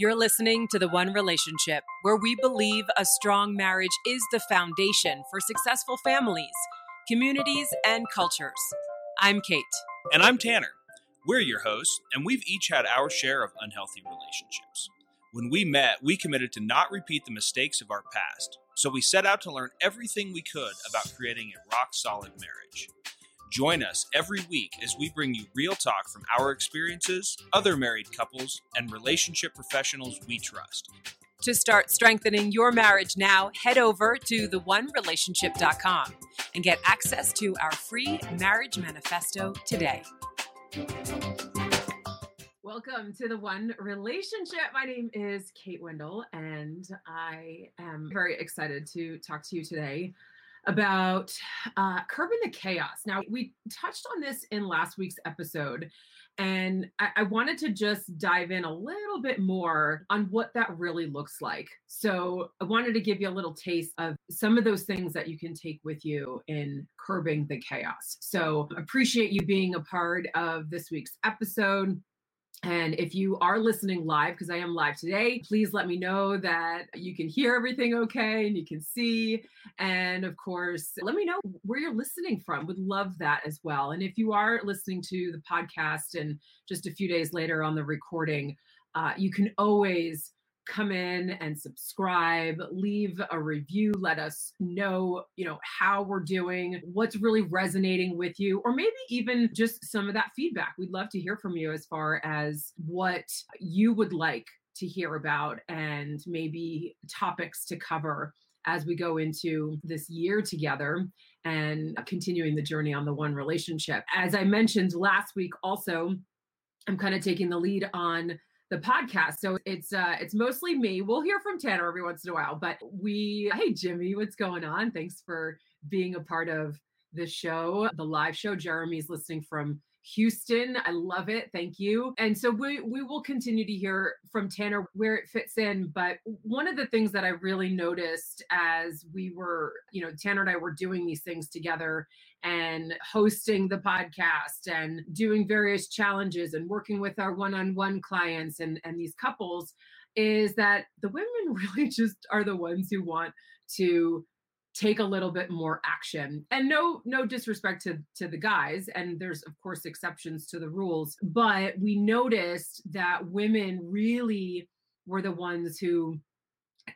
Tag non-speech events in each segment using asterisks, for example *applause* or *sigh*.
You're listening to The One Relationship, where we believe a strong marriage is the foundation for successful families, communities, and cultures. I'm Kate. And I'm Tanner. We're your hosts, and we've each had our share of unhealthy relationships. When we met, we committed to not repeat the mistakes of our past, so we set out to learn everything we could about creating a rock solid marriage. Join us every week as we bring you real talk from our experiences, other married couples, and relationship professionals we trust. To start strengthening your marriage now, head over to theonerelationship.com and get access to our free marriage manifesto today. Welcome to the One Relationship. My name is Kate Wendell, and I am very excited to talk to you today about uh, curbing the chaos. Now, we touched on this in last week's episode, and I, I, wanted to just dive in a little bit more on what that really looks like. So, I wanted to give you a little taste of some of those things that you can take with you in curbing the chaos. So, appreciate you being a part of this week's episode. And if you are listening live, because I am live today, please let me know that you can hear everything okay and you can see. And of course, let me know where you're listening from. Would love that as well. And if you are listening to the podcast and just a few days later on the recording, uh, you can always come in and subscribe, leave a review, let us know, you know, how we're doing, what's really resonating with you, or maybe even just some of that feedback. We'd love to hear from you as far as what you would like to hear about and maybe topics to cover as we go into this year together and continuing the journey on the one relationship. As I mentioned last week, also, I'm kind of taking the lead on the podcast. So it's uh it's mostly me. We'll hear from Tanner every once in a while, but we hey Jimmy, what's going on? Thanks for being a part of the show, the live show. Jeremy's listening from Houston. I love it. Thank you. And so we we will continue to hear from Tanner where it fits in. But one of the things that I really noticed as we were, you know, Tanner and I were doing these things together and hosting the podcast and doing various challenges and working with our one-on-one clients and, and these couples is that the women *laughs* really just are the ones who want to take a little bit more action. And no no disrespect to to the guys and there's of course exceptions to the rules but we noticed that women really were the ones who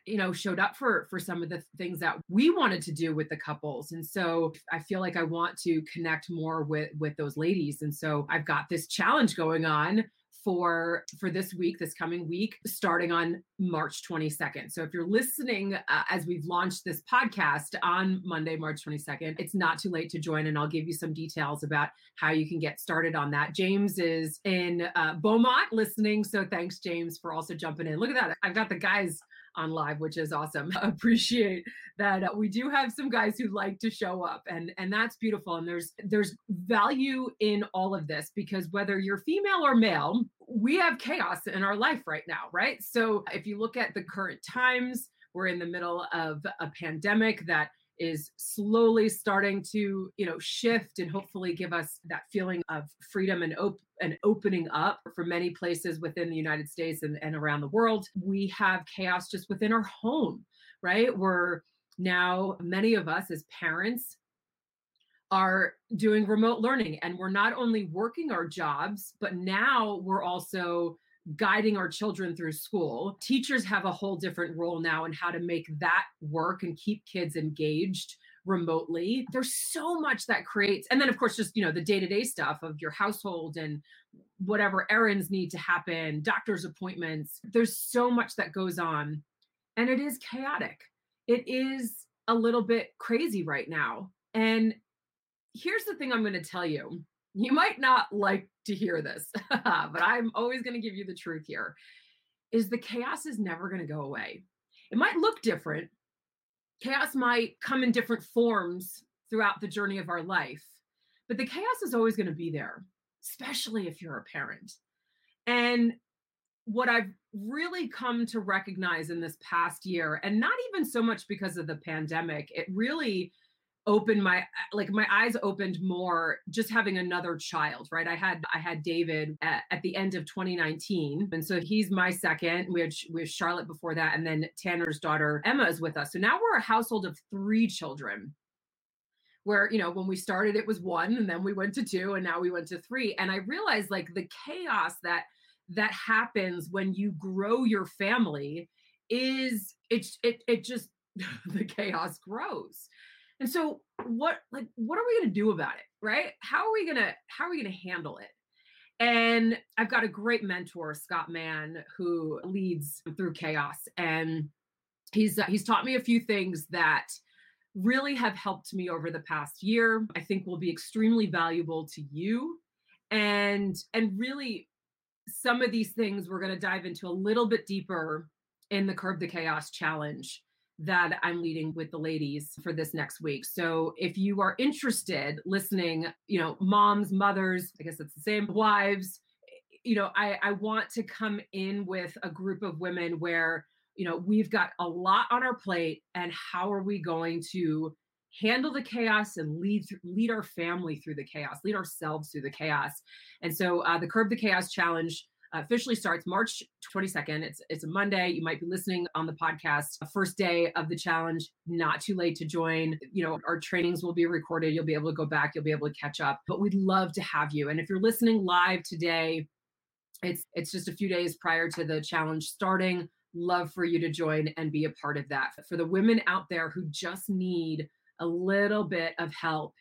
you know showed up for for some of the things that we wanted to do with the couples. And so i feel like i want to connect more with with those ladies. And so i've got this challenge going on for for this week this coming week starting on march 22nd so if you're listening uh, as we've launched this podcast on monday march 22nd it's not too late to join and i'll give you some details about how you can get started on that. James is in uh, beaumont listening so thanks james for also jumping in. Look at that. I've got the guys on live, which is awesome. *laughs* Appreciate that uh, we do have some guys who like to show up, and and that's beautiful. And there's there's value in all of this because whether you're female or male, we have chaos in our life right now, right? So if you look at the current times, we're in the middle of a pandemic that is slowly starting to you know shift and hopefully give us that feeling of freedom and op- and opening up for many places within the United States and, and around the world. We have chaos just within our home right? We're now many of us as parents are doing remote learning and we're not only working our jobs but now we're also guiding our children through school. Teachers have a whole different role now in how to make that work and keep kids engaged remotely. There's so much that creates, and then of course, just you know, the day-to-day stuff of your household and whatever errands need to happen, doctor's appointments. There's so much that goes on, and it is chaotic. It is a little bit crazy right now. And here's the thing I'm going to tell you you might not like to hear this, *laughs* but I'm always going to give you the truth here. Is the chaos is never going to go away. It might look different. Chaos might come in different forms throughout the journey of our life, but the chaos is always going to be there, especially if you're a parent. And what I've really come to recognize in this past year, and not even so much because of the pandemic, it really opened my uh, like my eyes opened more just having another child right? I had i had david at, at, the end of 2019 and so he's my second. We had we charlotte before that and then tanner's daughter emma is with us. So now we're a household of three children where you know when we started it was one and then we went to two and now we went to three. And i realized like the chaos that that happens when you grow your family is it's it it just *laughs* the chaos grows and so what like what are we going to do about it, right? How are we going to how are we going to handle it? And I've got a great mentor, Scott Mann, who leads through chaos and he's uh, he's taught me a few things that really have helped me over the past year. I think will be extremely valuable to you and and really some of these things we're going to dive into a little bit deeper in the curb the chaos challenge that I'm leading with the ladies for this next week. So if you are interested listening, you know, moms, mothers, I guess it's the same, wives, you know, I, I want to come in with a group of women where, you know, we've got a lot on our plate and how are we going to handle the chaos and lead lead our family through the chaos, lead ourselves through the chaos. And so uh, the Curb the Chaos Challenge officially starts March 22nd. It's it's a Monday. You might be listening on the podcast. First day of the challenge. Not too late to join. You know, our trainings will be recorded. You'll be able to go back. You'll be able to catch up. But we'd love to have you. And if you're listening live today, it's it's just a few days prior to the challenge starting. Love for you to join and be a part of that. For the women out there who just need a little bit of help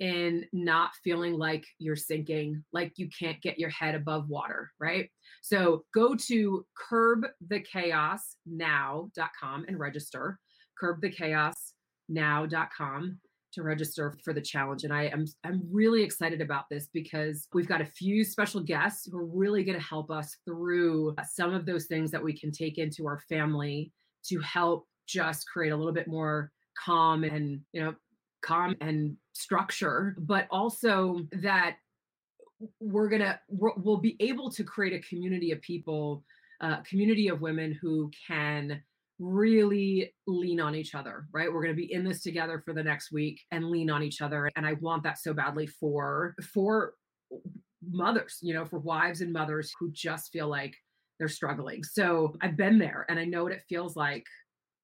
in not feeling like you're sinking, like you can't get your head above water, right? So go to curbthechaosnow.com and register. Curbthechaosnow.com to register for the challenge and I am I'm really excited about this because we've got a few special guests who are really going to help us through some of those things that we can take into our family to help just create a little bit more calm and you know calm and structure, but also that we're gonna we'll be able to create a community of people, a uh, community of women who can really lean on each other, right? We're going to be in this together for the next week and lean on each other. And I want that so badly for for mothers, you know, for wives and mothers who just feel like they're struggling. So I've been there and I know what it feels like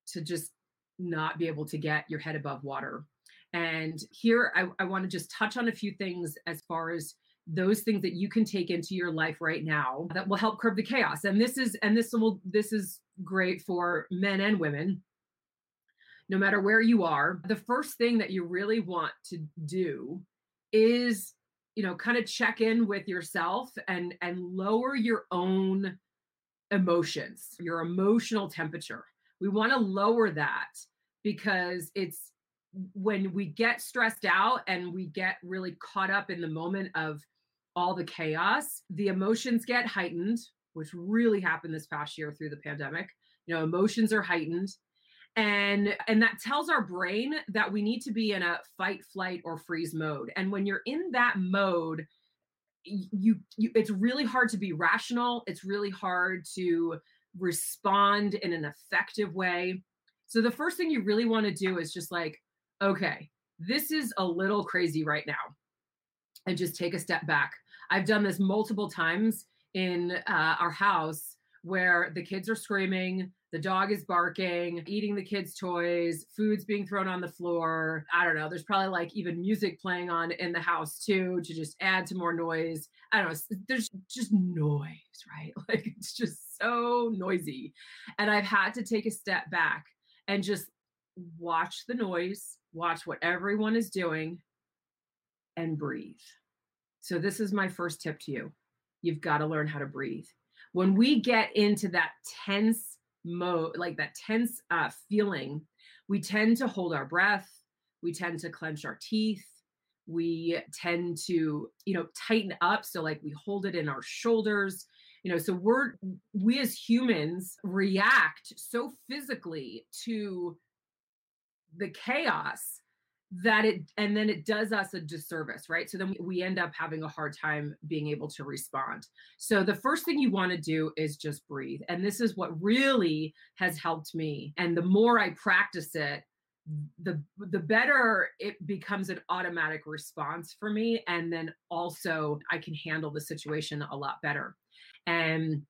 to just not be able to get your head above water and here I, I want to just touch on a few things as far as those things that you can take into your life right now that will help curb the chaos. And this is and this will this is great for men and women. No matter where you are, the first thing that you really want to do is you know kind of check in with yourself and and lower your own emotions your emotional temperature we want to lower that because it's when we get stressed out and we get really caught up in the moment of all the chaos, the emotions get heightened, which really happened this past year through the pandemic. You know, emotions are heightened. And and that tells our brain that we need to be in a fight flight or freeze mode. And when you're in that mode you, you it's really hard to be rational. It's really hard to respond in an effective way. So the first thing you really want to do is just like okay, this is a little crazy right now. And just take a step back. I've done this multiple times in uh, our house where the kids are screaming, the dog is barking, eating the kids' toys, food's being thrown on the floor. I don't know. There's probably like even music playing on in the house too to just add to more noise. I don't know. There's just noise, right? *laughs* Like it's just so noisy. And I've had to take a step back and just watch the noise watch what everyone is doing, and breathe. So, this is my first tip to you. You've got to learn how to breathe. When we get into that tense mode, like that tense uh, feeling, we tend to hold our breath, we tend to clench our teeth, we tend to, you know, tighten up. So, like, we hold it in our shoulders you know so we're we as humans react so physically to the chaos that it and then it does us a disservice right? So then we end up having a hard time being able to respond. So the first thing you want to do is just breathe. And this is what really has helped me. And the more i practice it the the better it becomes an automatic response for me. And then also i can handle the situation a lot better. And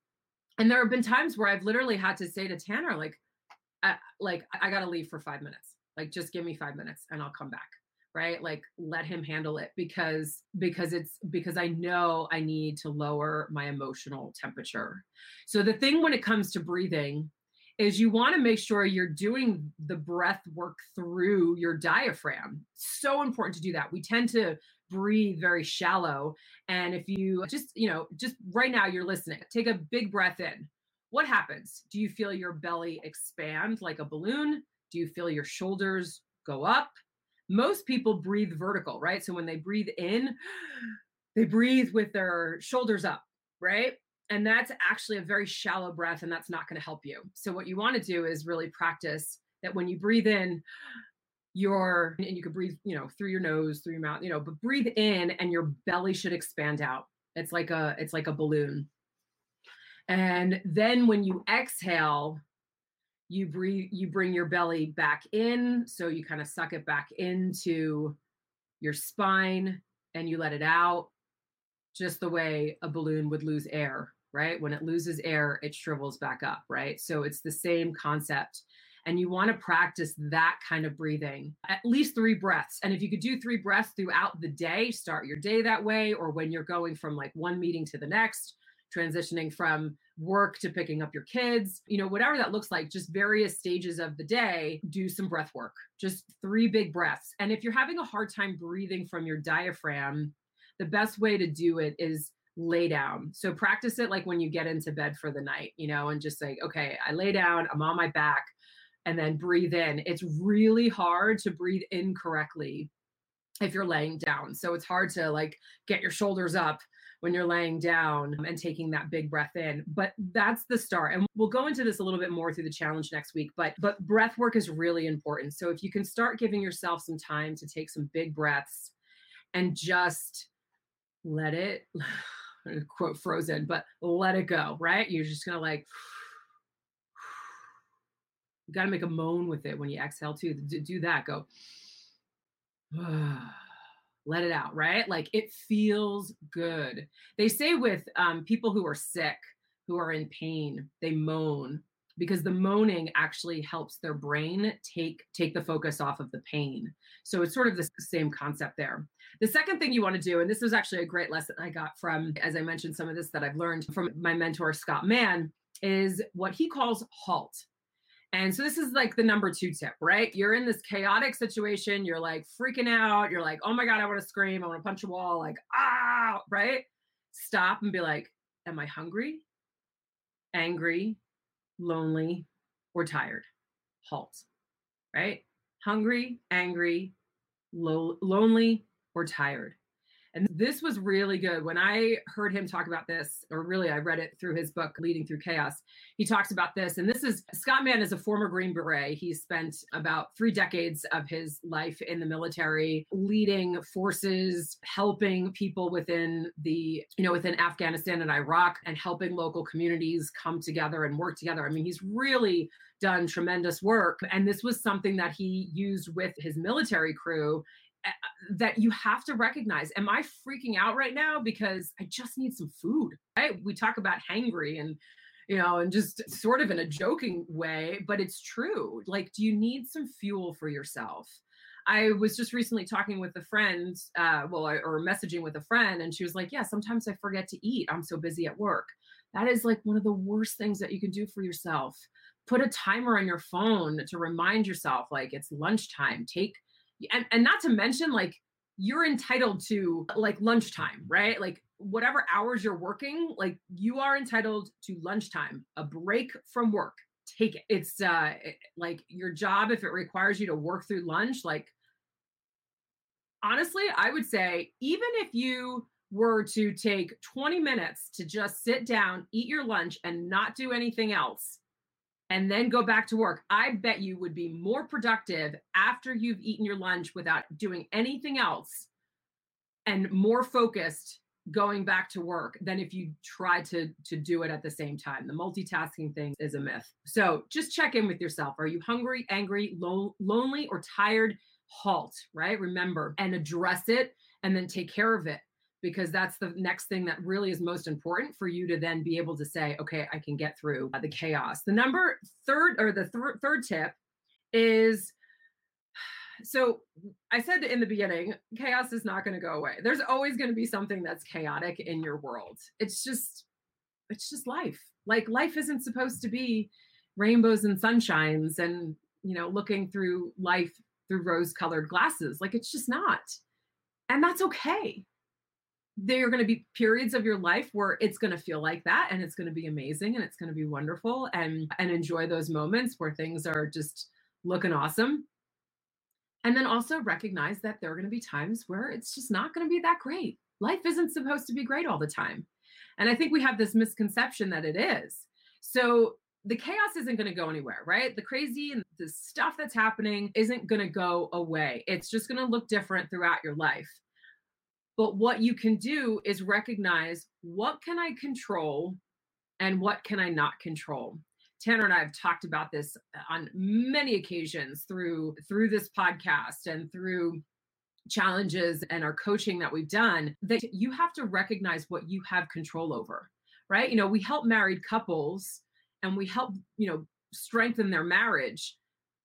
and there have been times where i've literally had to say to tanner like like i gotta leave for five minutes like just give me five minutes and i'll come back right like let him handle it because because it's because i know i need to lower my emotional temperature so the thing when it comes to breathing is you want to make sure you're doing the breath work through your diaphragm. So important to do that. We tend to breathe very shallow. And if you just, you know, just right now you're listening, take a big breath in. What happens? Do you feel your belly expand like a balloon? Do you feel your shoulders go up? Most people breathe vertical, right? So when they breathe in, *gasps* they breathe with their shoulders up, right? And that's actually a very shallow breath, and that's not going to help you. So, what you want to do is really practice that when you breathe in, *gasps* your and you can breathe, you know, through your nose, through your mouth, you know, but breathe in and your belly should expand out. It's like a it's like a balloon. And then when you exhale, you breathe you bring your belly back in, so you kind of suck it back into your spine and you let it out just the way a balloon would lose air right? When it loses air, it shrivels back up, right? So it's the same concept. And you want to practice that kind of breathing, at least three breaths. And if you could do three breaths throughout the day, start your day that way, or when you're going from like one meeting to the next, transitioning from work to picking up your kids, you know, whatever that looks like, just various stages of the day, do some breath work, just three big breaths. And if you're having a hard time breathing from your diaphragm, the best way to do it is lay down. So practice it like when you get into bed for the night, you know, and just say, okay, I lay down, I'm on my back, and then breathe in. It's really hard to breathe in correctly if you're laying down. So it's hard to like get your shoulders up when you're laying down and taking that big breath in but that's the start and we'll go into this a little bit more through the challenge next week but but breath work is really important so if you can start giving yourself some time to take some big breaths and just let it *sighs* quote frozen, but let it go, right? You're just gonna like *sighs* you got to make a moan with it when you exhale too. Do that. Go. *sighs* Let it out, right? Like it feels good. They say with um, people who are sick, who are in pain, they moan because the moaning actually helps their brain take take the focus off of the pain. So it's sort of the same concept there. The second thing you want to do, and this was actually a great lesson I got from, as I mentioned, some of this that I've learned from my mentor, Scott Mann, is what he calls halt. And so this is like the number two tip, right? You're in this chaotic situation. You're like freaking out. You're like, oh my God, I want to scream. I want to punch a wall. Like, ah, right? Stop and be like, am I hungry, angry, lonely, or tired? Halt, right? Hungry, angry, lo- lonely, or tired. And this was really good. When I heard him talk about this, or really I read it through his book, Leading Through Chaos, he talks about this. And this is Scott Mann is a former Green Beret. He spent about three decades of his life in the military, leading forces, helping people within the, you know, within Afghanistan and Iraq, and helping local communities come together and work together. I mean, he's really done tremendous work. And this was something that he used with his military crew that you have to recognize am i freaking out right now because i just need some food right? We talk about hangry and you know and just sort of in a joking way but it's true like do you need some fuel for yourself? I was just recently talking with a friend uh well or messaging with a friend and she was like yeah sometimes i forget to eat i'm so busy at work. That is like one of the worst things that you can do for yourself. Put a timer on your phone to remind yourself like it's lunchtime take and, and not to mention like you're entitled to like lunchtime, right? Like whatever hours you're working, like you are entitled to lunchtime, a break from work. Take it. It's uh like your job if it requires you to work through lunch, like honestly, I would say even if you were to take 20 minutes to just sit down, eat your lunch and not do anything else, and then go back to work, I bet you would be more productive after you've eaten your lunch without doing anything else and more focused going back to work than if you try to to do it at the same time. The multitasking thing is a myth. So just check in with yourself. Are you hungry angry lo- lonely or tired? Halt right? Remember and address it and then take care of it because that's the next thing that really is most important for you to then be able to say okay i can get through the chaos the number third or the th- third tip is so I said in the beginning, chaos is not going to go away. There's always going to be something that's chaotic in your world. It's just it's just life. Like life isn't supposed to be rainbows and sunshines and, you know, looking through life through rose-colored glasses. Like it's just not. And that's okay. There are going to be periods of your life where it's going to feel like that and it's going to be amazing and it's going to be wonderful and and enjoy those moments where things are just looking awesome and then also recognize that there are going to be times where it's just not going to be that great. Life isn't supposed to be great all the time. And I think we have this misconception that it is. So the chaos isn't going to go anywhere, right? The crazy and the stuff that's happening isn't going to go away. It's just going to look different throughout your life. But what you can do is recognize what can I control and what can I not control. Tanner and I have talked about this uh, on many occasions through through this podcast and through challenges and our coaching that we've done that you have to recognize what you have control over right you know we help married couples and we help you know strengthen their marriage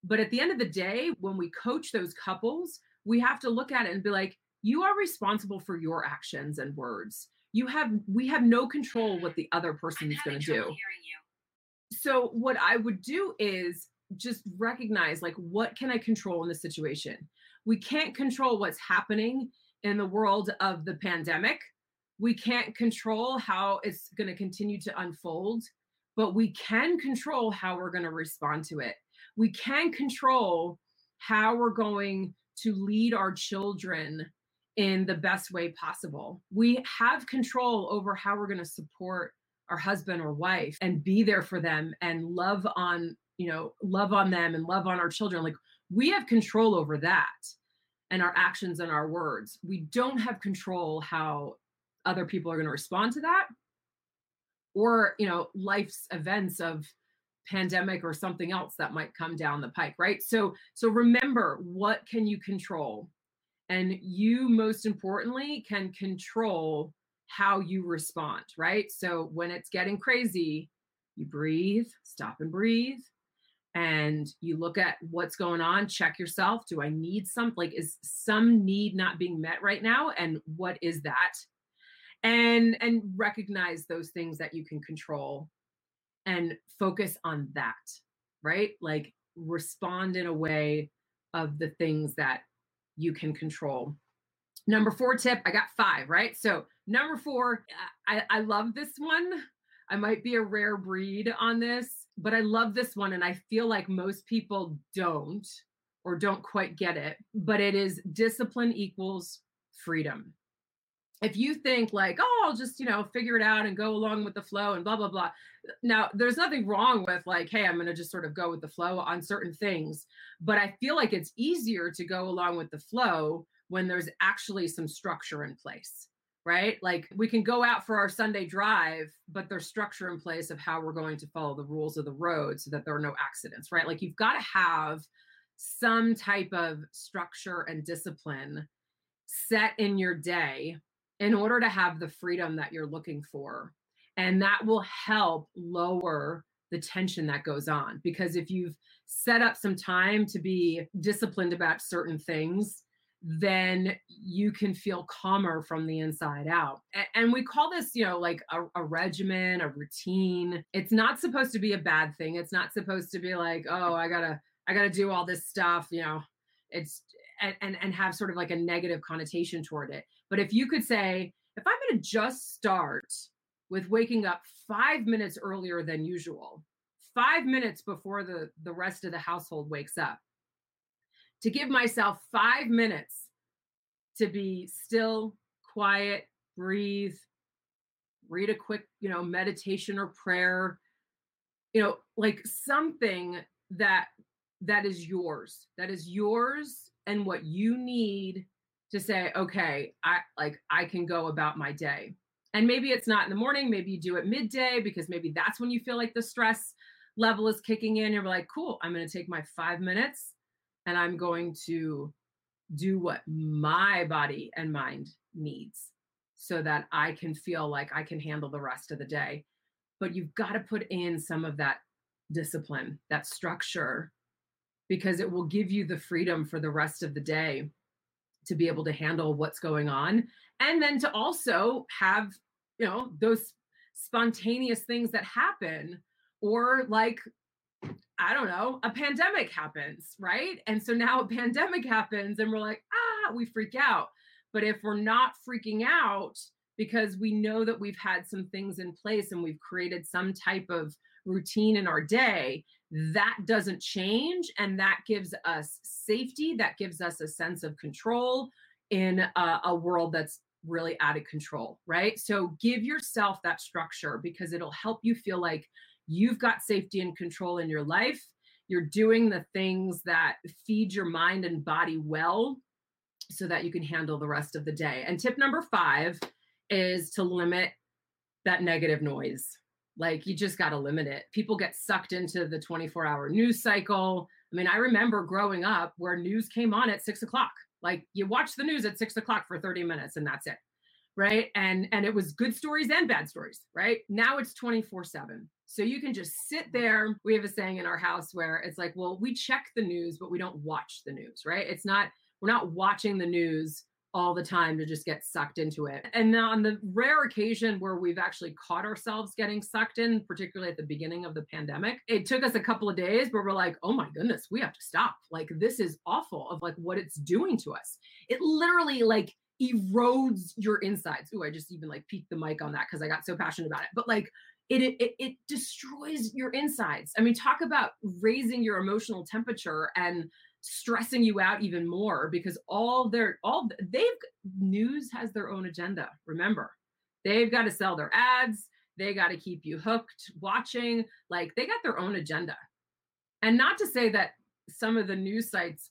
but at the end of the day when we coach those couples we have to look at it and be like you are responsible for your actions and words you have we have no control what the other person is going to do so what I would do is just recognize like what can I control in the situation? We can't control what's happening in the world of the pandemic. We can't control how it's going to continue to unfold, but we can control how we're going to respond to it. We can control how we're going to lead our children in the best way possible. We have control over how we're going to support our husband or wife and be there for them and love on you know love on them and love on our children. Like we have control over that and our actions and our words. We don't have control how other people are going to respond to that or you know life's events of pandemic or something else that might come down the pike right? So so remember what can you control and you most importantly can control how you respond, right? So when it's getting crazy, you breathe, stop and breathe, and you look at what's going on, check yourself. Do I need some, like, is some need not being met right now? And what is that? And and recognize those things that you can control and focus on that, right? Like respond in a way of the things that you can control. Number four tip, I got five, right? So Number four, I, I love this one. I might be a rare breed on this, but I love this one. And I feel like most people don't or don't quite get it, but it is discipline equals freedom. If you think like, oh, I'll just, you know, figure it out and go along with the flow and blah, blah, blah. Now, there's nothing wrong with like, hey, I'm going to just sort of go with the flow on certain things. But I feel like it's easier to go along with the flow when there's actually some structure in place right? Like we can go out for our Sunday drive, but there's structure in place of how we're going to follow the rules of the road so that there are no accidents, right? Like you've got to have some type of structure and discipline set in your day in order to have the freedom that you're looking for. And that will help lower the tension that goes on. Because if you've set up some time to be disciplined about certain things, then you can feel calmer from the inside out. And we call this, you know, like a, a, regimen, a routine. It's not supposed to be a bad thing. It's not supposed to be like, oh, I gotta, I gotta do all this stuff, you know. It's and and, and have sort of like a negative connotation toward it. But if you could say, if I'm gonna just start with waking up five minutes earlier than usual, five minutes before the the rest of the household wakes up to give myself five minutes to be still, quiet, breathe, read a quick, you know, meditation or prayer, you know, like something that that is yours, that is yours and what you need to say, okay, I like I can go about my day. And maybe it's not in the morning, maybe you do it midday because maybe that's when you feel like the stress level is kicking in. You're like, cool, I'm going to take my five minutes and I'm going to do what my body and mind needs so that I can feel like I can handle the rest of the day. But you've got to put in some of that discipline, that structure, because it will give you the freedom for the rest of the day to be able to handle what's going on. And then to also have, you know, those spontaneous things that happen or like I don't know, a pandemic happens, right? And so now a pandemic *laughs* happens and we're like, ah, we freak out. But if we're not freaking out because we know that we've had some things in place and we've created some type of routine in our day, that doesn't change. And that gives us safety, that gives us a sense of control in a, a world that's really out of control, right? So give yourself that structure because it'll help you feel like you've got safety and control in your life. You're doing the things that feed your mind and body well so that you can handle the rest of the day. And tip number five is to limit that negative noise. Like you just got to limit it. People get sucked into the 24 hour news cycle. I mean, I remember growing up where news came on at six o'clock. Like you watch the news at six o'clock for 30 minutes and that's it. Right. And and it was good stories and bad stories. Right. Now it's 24 7. So you can just sit there. We have a saying in our house where it's like, well, we check the news, but we don't watch the news, right? It's not, we're not watching the news all the time to just get sucked into it. And on the rare occasion where we've actually caught ourselves getting sucked in, particularly at the beginning of the pandemic, it took us a couple of days, but we're like, oh my goodness, we have to stop. Like, this is awful of like what it's doing to us. It literally like erodes your insides. Ooh, I just even like peaked the mic on that because I got so passionate about it. But like it, it it destroys your insides. I mean, talk about raising your emotional temperature and stressing you out even more because all their all they've news has their own agenda. Remember, they've got to sell their ads. They got to keep you hooked watching. Like they got their own agenda. And not to say that some of the news sites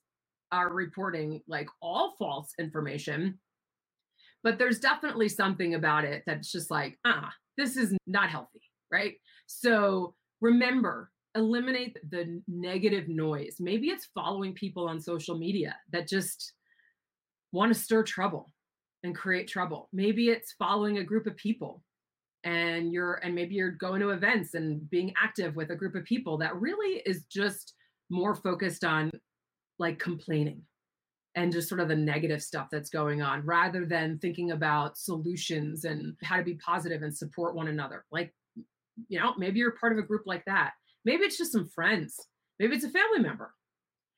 are reporting like all false information, but there's definitely something about it that's just like, ah, uh, this is not healthy, right? So remember, eliminate the negative noise. Maybe it's following people on social media that just want to stir trouble and create trouble. Maybe it's following a group of people and you're and maybe you're going to events and being active with a group of people that really is just more focused on like complaining and just sort of the negative stuff that's going on rather than thinking about solutions and how to be positive and support one another. Like, you know, maybe you're part of a group like that. Maybe it's just some friends. Maybe it's a family member,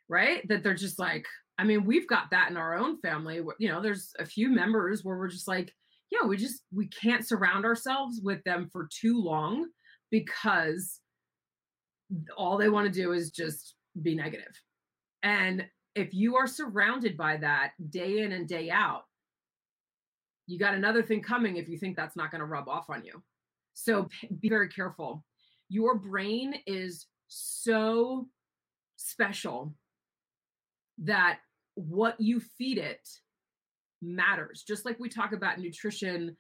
right? That they're just like, I mean, we've got that in our own family. You know, there's a few members where we're just like, yeah, we just we can't surround ourselves with them for too long because all they want to do is just be negative. And if you are surrounded by that day in and day out, you got another thing coming if you think that's not going to rub off on you. So be very careful. Your brain is so special that what you feed it matters. Just like we talk about nutrition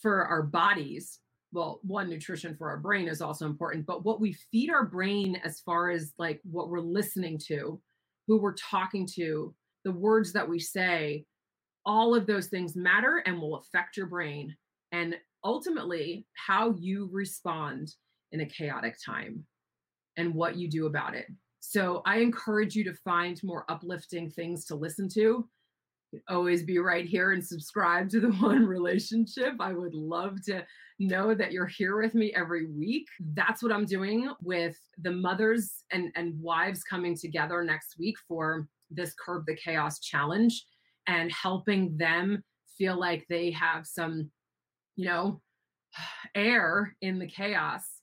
for our bodies. Well, one, nutrition for our brain is also important, but what we feed our brain as far as like what we're listening to, who we're talking to, the words that we say, all of those things matter and will affect your brain and ultimately how you respond in a chaotic time and what you do about it. So I encourage you to find more uplifting things to listen to. Always be right here and subscribe to the *laughs* One Relationship. I would love to know that you're here with me every week. That's what I'm doing with the mothers and, and wives coming together next week for this Curb the Chaos challenge and helping them feel like they have some, you know, *sighs* air in the chaos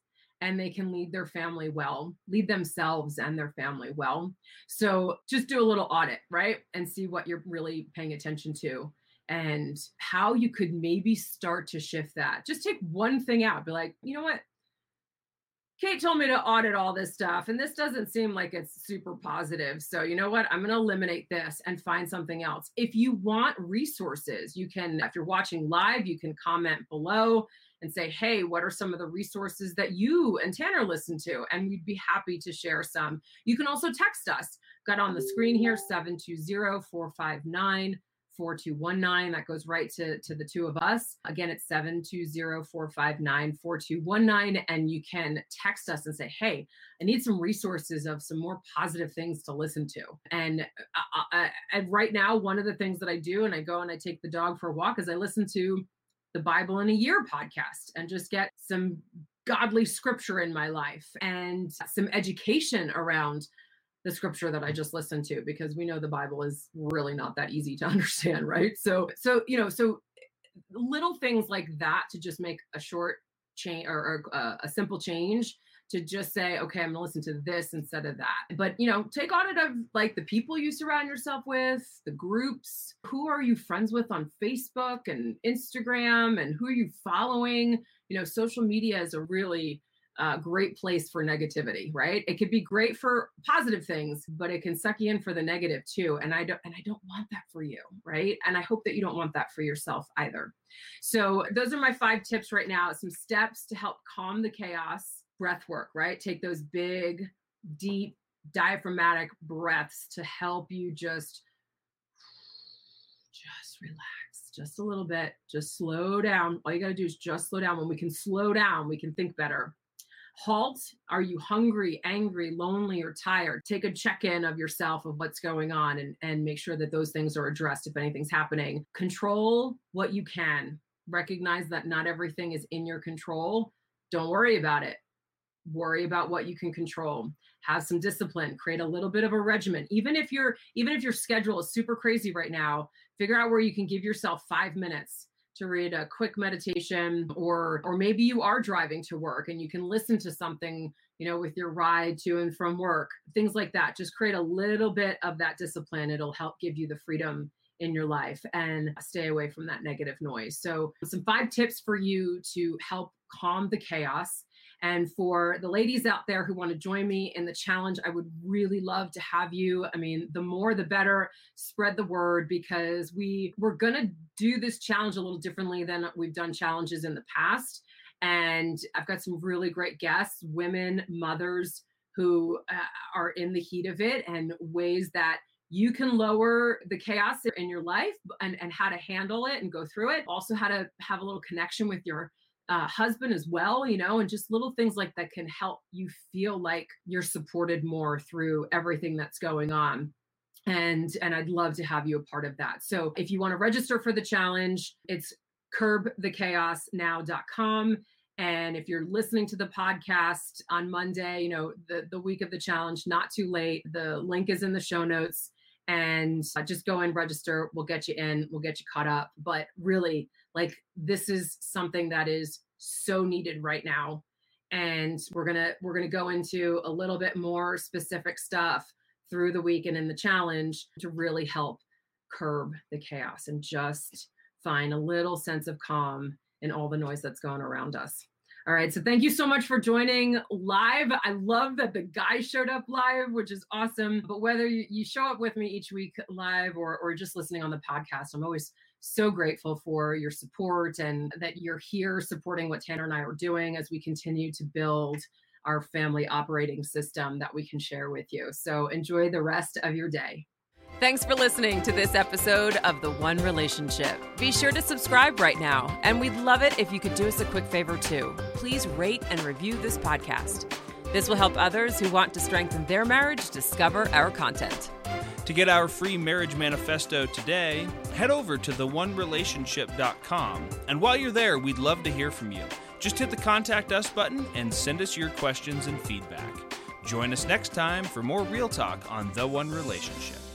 and they can lead their family well, lead themselves and their family well. So just do a little audit, right? And see what you're really paying attention to and how you could maybe start to shift that. Just take one thing out, be like, you know what? Kate told me to audit all this stuff, and this doesn't seem like it's super positive. So, you know what? I'm going to eliminate this and find something else. If you want resources, you can, if you're watching live, you can comment below and say, hey, what are some of the resources that you and Tanner listen to? And we'd be happy to share some. You can also text us. Got on the screen here 720 459 4219. That goes right to, to the two of us. Again, it's 720 459 4219. And you can text us and say, hey, I need some resources of some more positive things to listen to. And, uh, uh, uh, and right now, one of the things that I do, and I go and I take the dog for a walk, is I listen to the Bible in a Year podcast and just get some godly scripture in my life and some education around the scripture that I just listened to because we know the Bible is really not that easy to *laughs* understand, right? So, so you know, so little things like that to just make a short change or, or uh, a simple change to just say, okay, I'm gonna listen to this instead of that. But you know, take audit of like the people you surround yourself with, the groups, who are you friends with on Facebook and Instagram, and who are you following? You know, social media is a really uh, great place for negativity, right? It could be great for positive things, but it can suck you in for the negative too. And I don't, and I don't want that for you, right? And I hope that you don't want that for yourself either. So those are my five tips right now. Some steps to help calm the chaos. Breath work, right? Take those big, deep, diaphragmatic breaths to help you just, just relax just a little bit, just slow down. All you got to do is just slow down. When we can slow down, we can think better. Halt. Are you hungry, angry, lonely, or tired? Take a check in of yourself of what's going on and, and make sure that those things are addressed if anything's happening. Control what you can. Recognize that not everything is in your control. Don't worry about it. Worry about what you can control. Have some discipline. Create a little bit of a regimen. Even if your even if your schedule is super crazy right now, figure out where you can give yourself five minutes to read a quick meditation or or maybe you are driving to work and you can listen to something you know with your ride to and from work things like that just create a little bit of that discipline it'll help give you the freedom in your life and stay away from that negative noise so some five tips for you to help calm the chaos and for the ladies out there who want to join me in the challenge, I would really love to have you. I mean, the more the better. Spread the word because we we're going to do this challenge a little differently than we've done challenges in the past. And I've got some really great guests, women, mothers who uh, are in the heat of it and ways that you can lower the chaos in your life and, and how to handle it and go through it. Also, how to have a little connection with your uh, husband as well, you know, and just little things like that can help you feel like you're supported more through everything that's going on. And and I'd love to have you a part of that. So if you want to register for the challenge, it's curbthechaosnow.com. And if you're listening to the podcast on Monday, you know, the, the week of the challenge, not too late. The link is in the show notes and uh, just go and register. We'll get you in, we'll get you caught up. But really, like this is something that is so needed right now and we're to we're to go into a little bit more specific stuff through the week and in the challenge to really help curb the chaos and just find a little sense of calm in all the noise that's going around us. All right. So thank you so much for joining live. I love that the guy showed up live, which is awesome. But whether you, you show up with me each week live or, or just listening on the podcast, I'm always so grateful for your support and that you're here supporting what Tanner and I are doing as we continue to build our family operating system that we can share with you. So enjoy the rest of your day. Thanks for listening to this episode of The One Relationship. Be sure to subscribe right now, and we'd love it if you could do us a quick favor too. Please rate and review this podcast. This will help others who want to strengthen their marriage discover our content. To get our free marriage manifesto today, head over to theonerelationship.com. And while you're there, we'd love to hear from you. Just hit the contact us button and send us your questions and feedback. Join us next time for more real talk on The One Relationship.